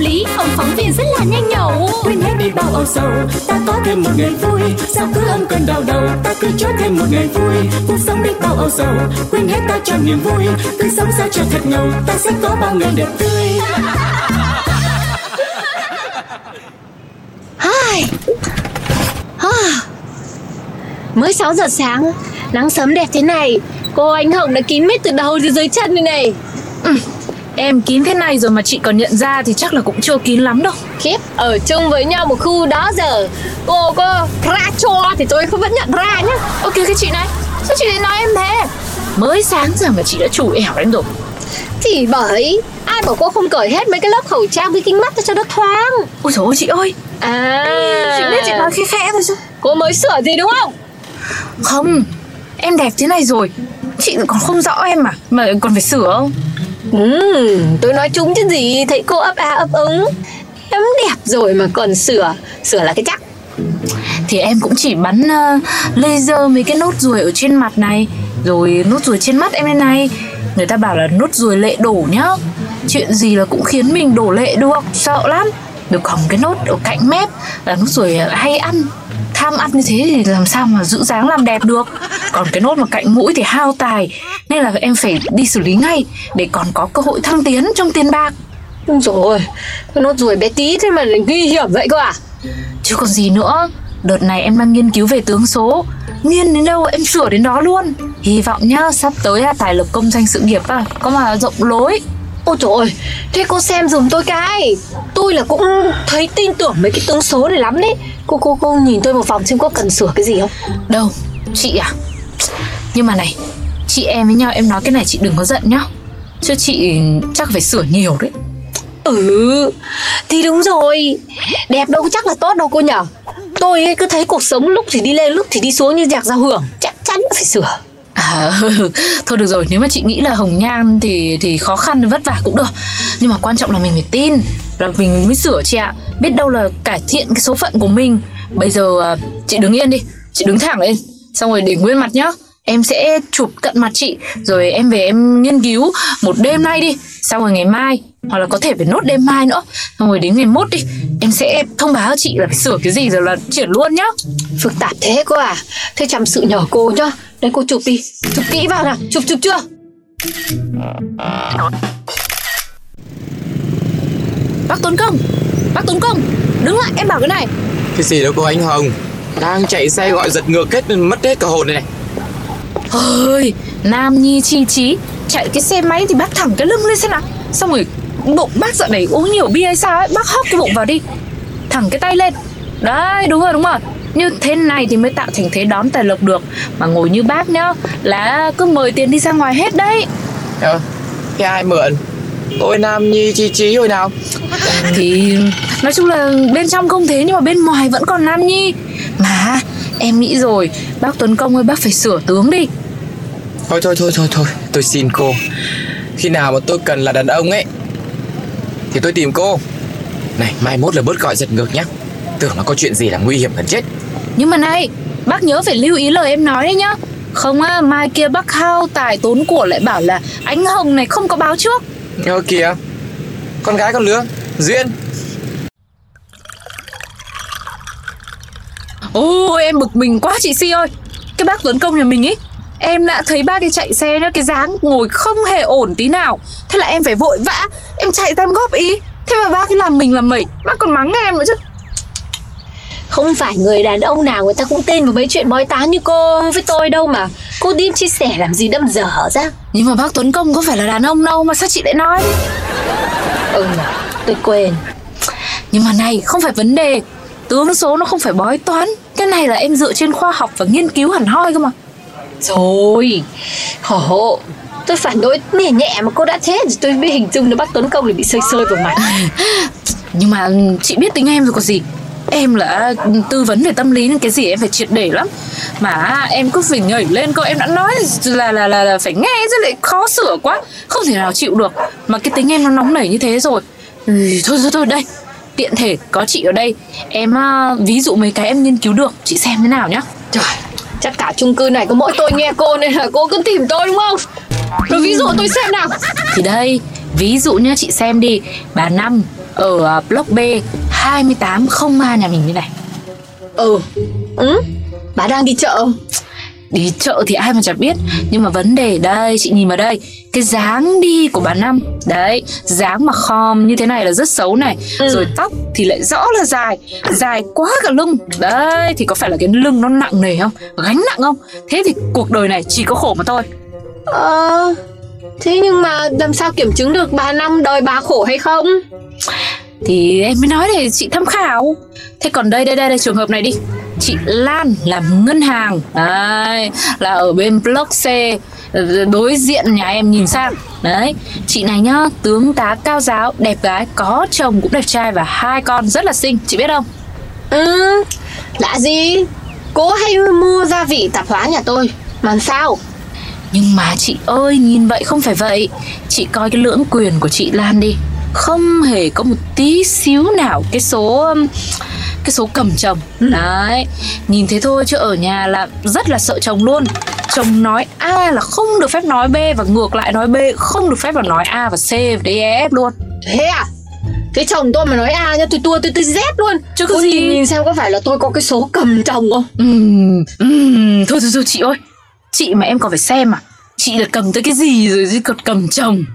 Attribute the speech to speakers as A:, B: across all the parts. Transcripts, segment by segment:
A: lý, ông phóng viên rất là nhanh nhẩu.
B: Quên hết đi bao âu sầu ta có thêm một ngày vui. Sao cứ âm cơn đau đầu ta cứ cho thêm một ngày vui. Cuộc sống đi bao âu sầu quên hết ta cho niềm vui. Cứ sống sao cho thật ngầu ta sẽ có bao ngày đẹp tươi.
C: Ai. À. Mới 6 giờ sáng Nắng sớm đẹp thế này. Cô anh Hồng đã kín mít từ đầu dưới chân này. Này
D: Em kín thế này rồi mà chị còn nhận ra thì chắc là cũng chưa kín lắm đâu.
C: Khiếp Ở chung với nhau một khu đó giờ Cô có ra cho thì tôi không vẫn nhận ra nhá.
D: Ok cái chị này. Sao chị lại nói em thế? Mới sáng giờ mà chị đã chủ ẻo em rồi.
C: Thì bởi Ai bảo cô không cởi hết mấy cái lớp khẩu trang với kính mắt cho nó thoáng?
D: Ôi dồi ôi chị ơi.
C: À.
D: Chị biết chị nói khẽ khẽ thôi chứ.
C: Cô mới sửa gì đúng không?
D: Không Em đẹp thế này rồi. Chị còn không rõ em à? Mà còn phải sửa không
C: Ừ, tôi nói chung chứ gì Thấy cô ấp a ấp úng. Em đẹp rồi mà còn sửa Sửa là cái chắc.
D: Thì em cũng chỉ bắn uh, laser mấy cái nốt ruồi ở trên mặt này. Rồi nốt ruồi trên mắt em đây này. Người ta bảo là nốt ruồi lệ đổ nhá. Chuyện gì là cũng khiến mình đổ lệ được Sợ lắm. Được còn cái nốt ở cạnh mép Là nốt ruồi hay ăn. Tham ăn như thế thì làm sao mà giữ dáng làm đẹp được? Còn cái nốt mà cạnh mũi thì hao tài Nên là em phải đi xử lý ngay Để còn có cơ hội thăng tiến trong tiền bạc.
C: Rồi, cái nốt ruồi bé tí thế mà nguy hiểm vậy cơ à?
D: Chứ còn gì nữa Đợt này em đang nghiên cứu về tướng số. Nghiên đến đâu em sửa đến đó luôn. Hy vọng nhá sắp tới là tài lộc công danh sự nghiệp à, Có mà rộng lối
C: Ôi trời ơi, thế cô xem dùm tôi cái. Tôi là cũng thấy tin tưởng mấy cái tướng số này lắm đấy. Cô cô cô nhìn tôi một vòng xem có cần sửa cái gì không?
D: Đâu, chị à? Nhưng mà này Chị em với nhau em nói cái này chị đừng có giận nhá. Chứ chị chắc phải sửa nhiều đấy.
C: Ừ, thì đúng rồi. Đẹp đâu chắc là tốt đâu cô nhở. Tôi cứ thấy cuộc sống lúc thì đi lên lúc thì đi xuống như nhạc giao hưởng. Chắc chắn phải sửa
D: À, thôi được rồi nếu mà chị nghĩ là hồng nhan thì thì khó khăn vất vả cũng được. Nhưng mà quan trọng là mình phải tin là mình mới sửa chị ạ. Biết đâu là cải thiện cái số phận của mình. Bây giờ à, chị đứng yên đi chị đứng thẳng lên. Xong rồi để nguyên mặt nhá. Em sẽ chụp cận mặt chị rồi em về em nghiên cứu một đêm nay đi. Xong rồi ngày mai hoặc là có thể phải nốt đêm mai nữa. Xong rồi đến ngày mốt đi em sẽ thông báo chị là phải sửa cái gì rồi là chuyển luôn nhá.
C: Phức tạp thế cô à. Thế chăm sự nhỏ cô nhá. Đây cô chụp đi. Chụp kỹ vào nào. Chụp chụp chưa?
D: Bác tuấn công. Bác tuấn công đứng lại em bảo cái này.
E: Cái gì đâu cô anh Hồng. Đang chạy xe gọi giật ngược hết mất hết cả hồn này này.
D: Ơi nam nhi chi trí chạy cái xe máy thì bác thẳng cái lưng lên xem nào. Xong rồi bụng bác dạo này uống nhiều bia hay sao ấy bác hóc cái bụng vào đi. Thẳng cái tay lên. Đấy đúng rồi đúng rồi như thế này thì mới tạo thành thế đón tài lộc được. Mà ngồi như bác nhá là cứ mời tiền đi ra ngoài hết đấy.
E: Ờ, thế ai mượn? Tôi Nam Nhi chi trí hồi nào?
D: Thì nói chung là bên trong không thế nhưng mà bên ngoài vẫn còn nam nhi. Mà em nghĩ rồi bác tuấn công ơi bác phải sửa tướng đi.
E: Thôi thôi thôi thôi thôi Tôi xin cô. Khi nào mà tôi cần là đàn ông ấy Thì tôi tìm cô. Này mai mốt là bớt gọi giật ngược nhá. Tưởng nó có chuyện gì là nguy hiểm gần chết
D: Nhưng mà này, bác nhớ phải lưu ý lời em nói đấy nhá. Không á, mai kia bác hao tài tốn của lại bảo là anh Hồng này không có báo trước.
E: Ơ kìa Con gái con lứa Duyên
D: Ôi em bực mình quá chị Si ơi. Cái bác Tuấn Công nhà mình ấy, em đã thấy bác đi chạy xe nhá, cái dáng ngồi không hề ổn tí nào. Thế là em phải vội vã, em chạy ra em góp ý. Thế mà bác ấy làm mình làm mẩy, bác còn mắng em nữa chứ.
C: Không phải người đàn ông nào người ta cũng tin vào mấy chuyện bói tán như cô với tôi đâu mà. Cô đi chia sẻ làm gì đâm dở ra?
D: Nhưng mà bác Tuấn Công có phải là đàn ông đâu mà sao chị lại nói?
C: Ừ tôi quên.
D: Nhưng mà này không phải vấn đề. Tướng số nó không phải bói toán. Cái này là em dựa trên khoa học và nghiên cứu hẳn hoi cơ mà.
C: Rồi. Khổ tôi phản đối nhẹ nhẹ mà cô đã thế thì tôi mới hình dung nó bắt tấn công thì bị sơi sơi vào mặt.
D: Nhưng mà chị biết tính em rồi có gì Em là tư vấn về tâm lý nên cái gì em phải triệt để lắm. Mà em cứ phải nhảy lên câu em đã nói là là là, là phải nghe chứ lại khó sửa quá Không thể nào chịu được. Mà cái tính em nó nóng nảy như thế rồi. Ừ, Thôi thôi thôi đây Tiện thể có chị ở đây. Em uh, ví dụ mấy cái em nghiên cứu được Chị xem thế nào nhá.
C: Trời Chắc cả chung cư này có mỗi tôi nghe cô nên là cô cứ tìm tôi đúng không? Rồi ví dụ tôi xem nào.
D: Thì đây Ví dụ nhá chị xem đi. Bà Năm ở uh, block B 28 không ma nhà mình như này.
C: Ừ. Ừ? Bà đang đi chợ
D: Đi chợ thì ai mà chẳng biết Nhưng mà vấn đề đây chị nhìn vào đây Cái dáng đi của bà Năm Đấy dáng mà khom như thế này là rất xấu này ừ. Rồi tóc thì lại rõ là dài Dài quá cả lưng. Đấy thì có phải là cái lưng nó nặng nề không? Gánh nặng không? Thế thì cuộc đời này chỉ có khổ mà thôi.
C: Ờ Thế nhưng mà làm sao kiểm chứng được bà Năm đời bà khổ hay không?
D: Thì em mới nói để chị tham khảo. Thế còn đây đây đây, đây trường hợp này đi. Chị Lan làm ngân hàng. Đấy là ở bên block C. Đối diện nhà em nhìn sang. Đấy chị này nhá tướng tá cao giáo đẹp gái có chồng cũng đẹp trai và hai con rất là xinh. Chị biết không?
C: Ừ lạ gì? Cô hay mua gia vị tạp hóa nhà tôi. Mà sao
D: nhưng mà chị ơi nhìn vậy không phải vậy. Chị coi cái lưỡng quyền của chị Lan đi. Không hề có một tí xíu nào cái số cái số cầm chồng. Đấy nhìn thế thôi chứ ở nhà là rất là sợ chồng luôn. Chồng nói A là không được phép nói B và ngược lại nói B không được phép vào nói A và C và D E F luôn.
C: Thế à? Cái chồng tôi mà nói A nha tôi tua tôi tôi Z luôn. Chứ có gì? nhìn xem có phải là tôi có cái số cầm chồng không?
D: Uhm, uhm, thôi thôi thôi chị ơi chị mà em còn phải xem à? Chị là cầm tới cái gì rồi chứ còn cầm chồng?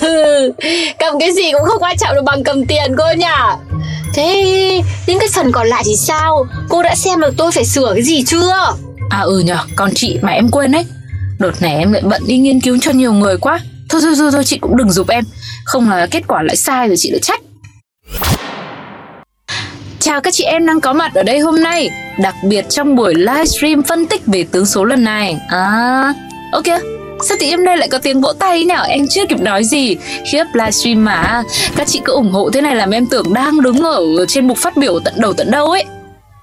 C: Ừ, cầm cái gì cũng không quan trọng được bằng cầm tiền cô nhỉ? Thế những cái phần còn lại thì sao? Cô đã xem được tôi phải sửa cái gì chưa?
D: À ừ nhở còn chị mà em quên đấy đợt này em lại bận đi nghiên cứu cho nhiều người quá. Thôi thôi thôi, thôi chị cũng đừng giúp em. Không là kết quả lại sai rồi chị lại trách Chào các chị em đang có mặt ở đây hôm nay Đặc biệt trong buổi livestream phân tích về tướng số lần này. À, ok Sao tự em đây lại có tiếng vỗ tay nhở? Em chưa kịp nói gì. Khiếp livestream mà. Các chị cứ ủng hộ thế này làm em tưởng đang đứng ở trên mục phát biểu tận đầu tận đâu ấy.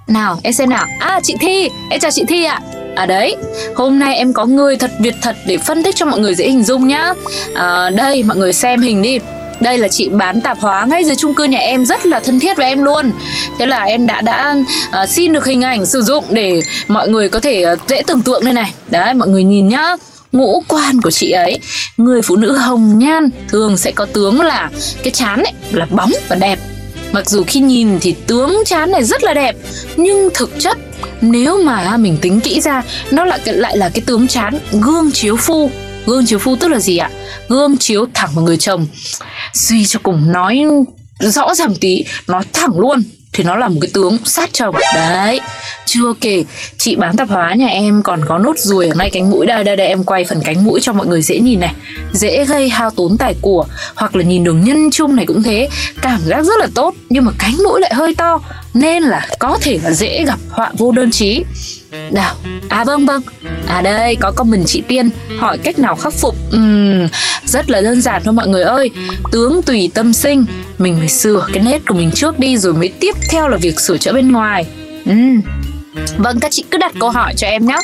D: Nào em xem nào. À chị Thi Em chào chị Thi ạ. À đấy, hôm nay em có người thật Việt thật để phân tích cho mọi người dễ hình dung nhá. À, Đây, mọi người xem hình đi đây là chị bán tạp hóa ngay dưới chung cư nhà em rất là thân thiết với em luôn. Thế là em đã đã uh, xin được hình ảnh sử dụng để mọi người có thể uh, dễ tưởng tượng đây này. Đấy mọi người nhìn nhá. Ngũ quan của chị ấy người phụ nữ hồng nhan thường sẽ có tướng là cái chán ấy là bóng và đẹp. Mặc dù khi nhìn thì tướng chán này rất là đẹp nhưng thực chất nếu mà mình tính kỹ ra nó lại lại là cái tướng chán gương chiếu phu gương chiếu phu tức là gì ạ? Gương chiếu thẳng vào người chồng. Suy cho cùng nói rõ ràng tí, nói thẳng luôn, thì nó là một cái tướng sát chồng. Đấy. Chưa kể, chị bán tạp hóa nhà em còn có nốt ruồi ở ngay cánh mũi. Đây đây đây, em quay phần cánh mũi cho mọi người dễ nhìn này. Dễ gây hao tốn tài của, hoặc là nhìn đường nhân chung này cũng thế. Cảm giác rất là tốt, nhưng mà cánh mũi lại hơi to, nên là có thể là dễ gặp họa vô đơn chí nào à vâng vâng. À đây có con mình chị tiên hỏi cách nào khắc phục? Uhm, rất là đơn giản thôi mọi người ơi. Tướng tùy tâm sinh mình phải sửa cái nét của mình trước đi rồi mới tiếp theo là việc sửa chữa bên ngoài. Uhm. vâng các chị cứ đặt câu hỏi cho em nhé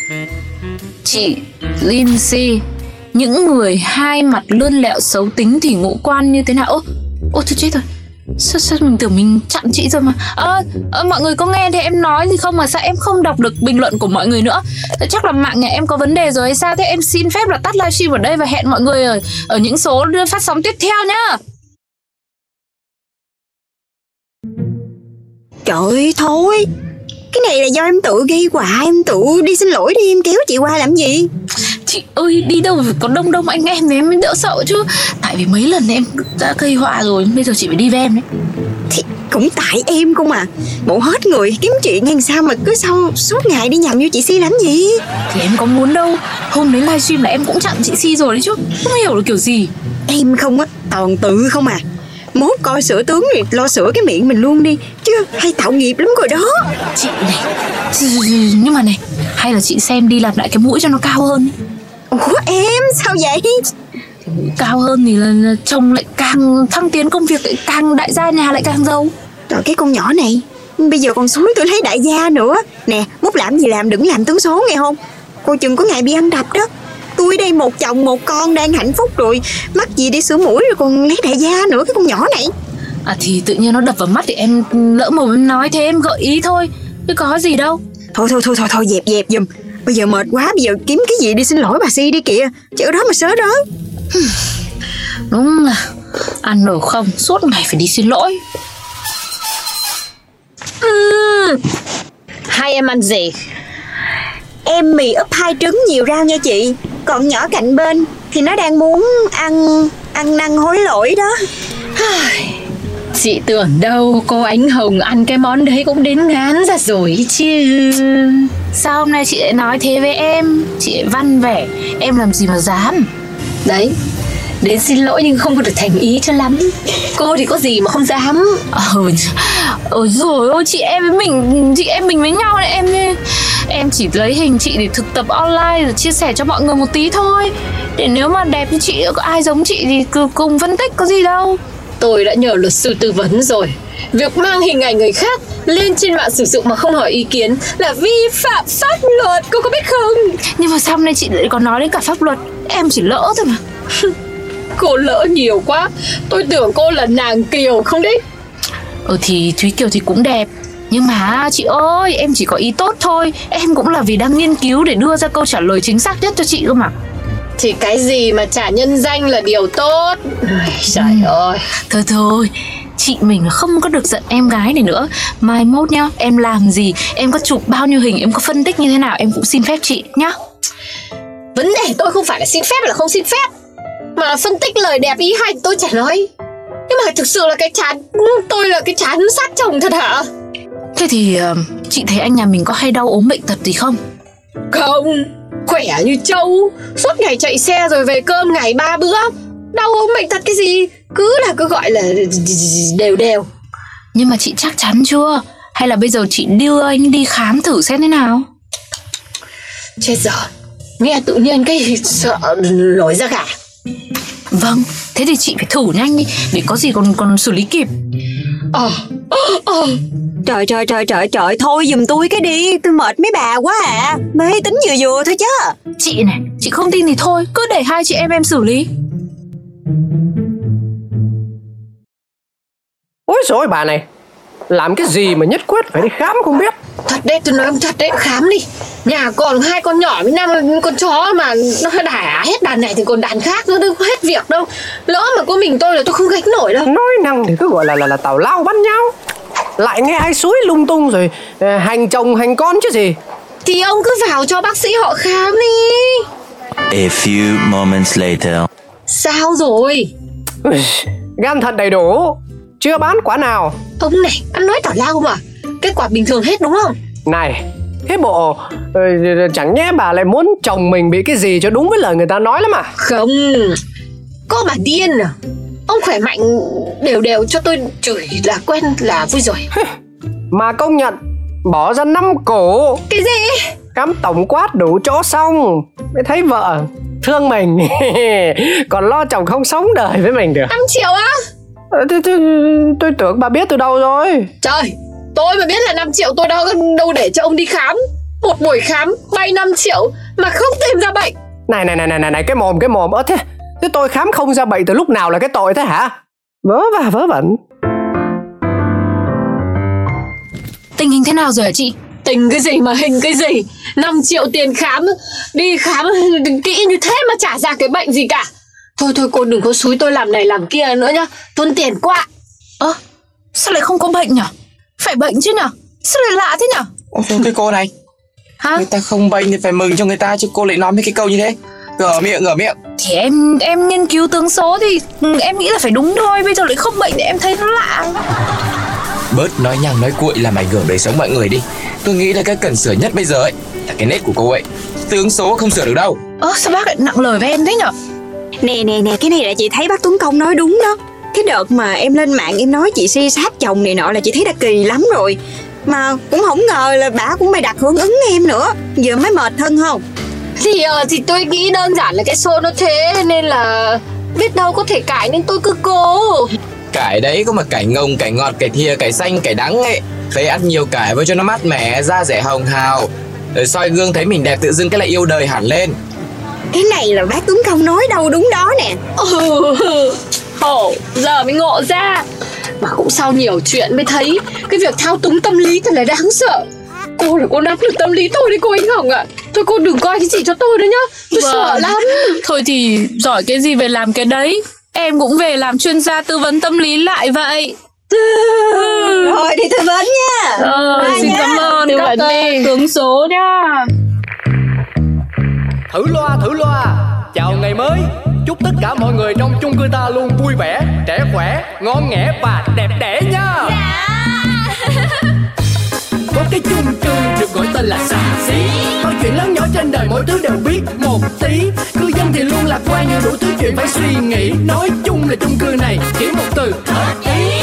D: chị Lindsay những người hai mặt lươn lẹo xấu tính thì ngũ quan như thế nào? Ô ô thôi chết rồi sao, sao mình tưởng mình chặn chị rồi mà? Ơ à, à, mọi người có nghe thì em nói gì không mà sao em không đọc được bình luận của mọi người nữa? Chắc là mạng nhà em có vấn đề rồi hay sao? Thế em xin phép là tắt livestream ở đây và hẹn mọi người ở, ở những số phát sóng tiếp theo nhá.
F: Trời ơi thôi. Cái này là do em tự gây quả Em tự đi xin lỗi đi em kéo chị qua làm gì?
D: Chị ơi đi đâu có đông đông anh em thì em mới đỡ sợ chứ. Tại vì mấy lần em đã gây họa rồi Bây giờ chị phải đi với em đấy.
F: Thì cũng tại em không à. Bộ hết người kiếm chuyện hay sao mà cứ sau suốt ngày đi nhầm như chị Si làm gì?
D: Thì em có muốn đâu. Hôm đấy livestream là em cũng chặn chị Si rồi đấy chứ. Không hiểu là kiểu gì.
F: Em không á toàn tự không à. Mốt coi sửa tướng thì lo sửa cái miệng mình luôn đi. Chứ hay tạo nghiệp lắm rồi đó.
D: Chị này nhưng mà này hay là chị xem đi làm lại cái mũi cho nó cao hơn
F: Ủa em sao vậy?
D: Cao hơn thì là, là chồng lại càng thăng tiến công việc lại càng đại gia nhà lại càng giàu.
F: Trời cái con nhỏ này Bây giờ còn suối tôi thấy đại gia nữa. Nè múc làm gì làm đừng làm tướng số nghe không? Cô chừng có ngày bị anh đập đó. Tôi đây một chồng một con đang hạnh phúc rồi. Mắc gì đi sửa mũi rồi còn lấy đại gia nữa Cái con nhỏ này.
D: À thì tự nhiên nó đập vào mắt thì em lỡ mồm nói thế em gợi ý thôi. Chứ có gì đâu.
F: Thôi thôi thôi thôi thôi dẹp dẹp giùm Bây giờ mệt quá bây giờ kiếm cái gì đi xin lỗi bà Si đi kìa. Chứ ở đó mà sớ rớ
D: đúng là ăn ở không suốt ngày phải đi xin lỗi.
C: Hai em ăn gì?
F: Em mì ấp hai trứng nhiều rau nha chị. Còn nhỏ cạnh bên Thì nó đang muốn ăn Ăn năn hối lỗi đó
C: Chị tưởng đâu cô Ánh Hồng ăn cái món đấy cũng đến ngán ra rồi chứ.
D: Sao hôm nay chị lại nói thế với em? Chị văn vẻ em làm gì mà dám?
C: Đấy Đến xin lỗi nhưng không có được thành ý cho lắm. Cô thì có gì mà không dám?
D: Ừ ôi rồi ôi chị em với mình chị em mình với nhau này em em chỉ lấy hình chị để thực tập online rồi chia sẻ cho mọi người một tí thôi. Để nếu mà đẹp như chị có ai giống chị thì cùng phân tích có gì đâu
C: Tôi đã nhờ luật sư tư vấn rồi. Việc mang hình ảnh người khác lên trên mạng sử dụng mà không hỏi ý kiến là vi phạm pháp luật Cô có biết không?
D: nhưng mà sao hôm nay chị lại còn nói đến cả pháp luật? Em chỉ lỡ thôi mà.
C: Cô lỡ nhiều quá. Tôi tưởng cô là nàng kiều không đấy.
D: Ừ thì thúy kiều thì cũng đẹp. Nhưng mà chị ơi em chỉ có ý tốt thôi. Em cũng là vì đang nghiên cứu để đưa ra câu trả lời chính xác nhất cho chị cơ mà
C: Thì cái gì mà trả nhân danh là điều tốt? Trời ơi.
D: Thôi thôi, chị mình không có được giận em gái này nữa. Mai mốt nhá, em làm gì, em có chụp bao nhiêu hình, em có phân tích như thế nào Em cũng xin phép chị nhá.
C: Vấn đề tôi không phải là xin phép là không xin phép Mà là phân tích lời đẹp ý hay tôi chả nói. Nhưng mà thực sự là cái chán Tôi là cái chán sát chồng thật hả?
D: Thế thì ờ, chị thấy anh nhà mình có hay đau ốm bệnh tật gì không?
C: Không Khỏe như trâu. Suốt ngày chạy xe rồi về cơm ngày ba bữa. Đau ốm bệnh tật cái gì? Cứ là cứ gọi là đều đều.
D: Nhưng mà chị chắc chắn chưa? Hay là bây giờ chị đưa anh đi khám thử xem thế nào?
C: Chết giờ Nghe tự nhiên cái sợ nổi ra gà.
D: Vâng, thế thì chị phải thử nhanh đi Để có gì còn còn xử lý kịp.
C: Ờ Ờ
F: Trời trời trời trời trời Thôi giùm tôi cái đi. Tôi mệt mấy bà quá à. Mê tính vừa vừa thôi chứ.
D: Chị này, chị không tin thì thôi Cứ để hai chị em em xử lý.
G: Ôi rồi bà này Làm cái gì mà nhất quyết phải đi khám không biết?
C: Thật đấy tôi nói ông thật đấy khám đi. Nhà còn hai con nhỏ với năm con chó mà nó đả hết đàn này thì còn đàn khác nữa đâu có hết việc đâu. Lỡ mà có mình tôi là tôi không gánh nổi đâu.
G: Nói năng thì cứ gọi là là, là tào lao bắt nhau Lại nghe ai suối lung tung rồi ờ, Hành chồng hành con chứ gì?
C: Thì ông cứ vào cho bác sĩ họ khám đi.
H: A few moments later.
C: Sao rồi?
G: Gan thật đầy đủ. Chưa bán quả nào.
C: Ông này ăn nói tào lao mà. Kết quả bình thường hết đúng không?
G: Này Thế bộ ờ, Chẳng nhẽ bà lại muốn chồng mình bị cái gì cho đúng với lời người ta nói lắm à?
C: Không. Có bà điên à Ông khỏe mạnh đều đều cho tôi chửi là quen là vui rồi.
G: Mà công nhận Bỏ ra năm cổ.
C: Cái gì?
G: Cắm tổng quát đủ chỗ xong Mới thấy vợ thương mình. Còn lo chồng không sống đời với mình được.
C: 5 triệu á?
G: Ờ, thế- thế- Tôi tưởng bà biết từ đâu rồi.
C: Trời Tôi mà biết là 5 triệu tôi đâu đâu để cho ông đi khám. Một buổi khám bay 5 triệu Mà không tìm ra bệnh.
G: Này này này này này, này cái mồm cái mồm. Ơ thế Thế tôi khám không ra bệnh từ lúc nào là cái tội thế hả Vớ va vớ vẩn
D: Tình hình thế nào rồi hả chị?
C: Tình cái gì mà hình cái gì 5 triệu tiền khám Đi khám kỹ như thế mà trả ra cái bệnh gì cả Thôi thôi cô đừng có xúi tôi làm này làm kia nữa nhá Tốn tiền quá
D: Ơ, sao lại không có bệnh nhở? Phải bệnh chứ nhở? Sao lại lạ thế nhở?
E: Ôi, thôi cái cô này
D: Hả?
E: Người ta không bệnh thì phải mừng cho người ta Chứ cô lại nói mấy cái câu như thế Ngửa miệng ngửa miệng.
D: Thì em em nghiên cứu tướng số thì ừ, em nghĩ là phải đúng thôi Bây giờ lại không bệnh thì em thấy nó lạ.
E: Bớt nói nhăng nói cuội làm ảnh hưởng đời sống mọi người đi. Tôi nghĩ là cái cần sửa nhất bây giờ ấy Là cái nét của cô ấy. Tướng số không sửa được đâu.
D: Ơ sao bác lại nặng lời với em thế nhở?
F: Nè nè nè cái này là chị thấy bác Tuấn Công nói đúng đó. Cái đợt mà em lên mạng em nói chị si sát chồng này nọ là chị thấy đã kỳ lắm rồi. Mà cũng không ngờ là bà cũng bày đặt hưởng ứng em nữa. Giờ mới mệt thân không
C: Thì uh, thì tôi nghĩ đơn giản là cái show nó thế Nên là biết đâu có thể cãi nên tôi cứ cố.
E: Cải đấy có mà cải ngồng, cải ngọt, cải thìa, cải xanh, cải đắng ấy. Phải ăn nhiều cải với cho nó mát mẻ, da rẻ hồng hào. Rồi soi gương thấy mình đẹp tự dưng cái lại yêu đời hẳn lên.
F: Cái này là bác Tuấn không nói đâu đúng đó nè.
C: Ừ, Khổ, giờ mới ngộ ra. Mà cũng sau nhiều chuyện mới thấy Cái việc thao túng tâm lý thật là đáng sợ Cô là cô nắm được tâm lý tôi đấy cô anh Hồng ạ. Thôi cô đừng coi cái gì cho tôi nữa nhá. Tôi sợ
D: Vâng.
C: lắm.
D: Thôi thì giỏi cái gì về làm cái đấy. Em cũng về làm chuyên gia tư vấn tâm lý lại vậy.
F: Rồi đi tư vấn nha
D: Ờ, xin
F: nha.
D: cảm ơn
C: Tư
D: các
C: vấn đi.
D: tướng số nhá.
I: Thử loa thử loa. Chào ngày mới. Chúc tất cả mọi người trong chung cư ta luôn vui vẻ Trẻ khỏe, ngon nghẻ và đẹp đẽ nha.
J: Có cái chung cư được gọi tên là xà xí. Mọi chuyện lớn nhỏ trên đời mỗi thứ đều biết một tí. Cư dân thì luôn lạc quan như đủ thứ chuyện phải suy nghĩ. Nói chung là chung cư này chỉ một từ hợp ý.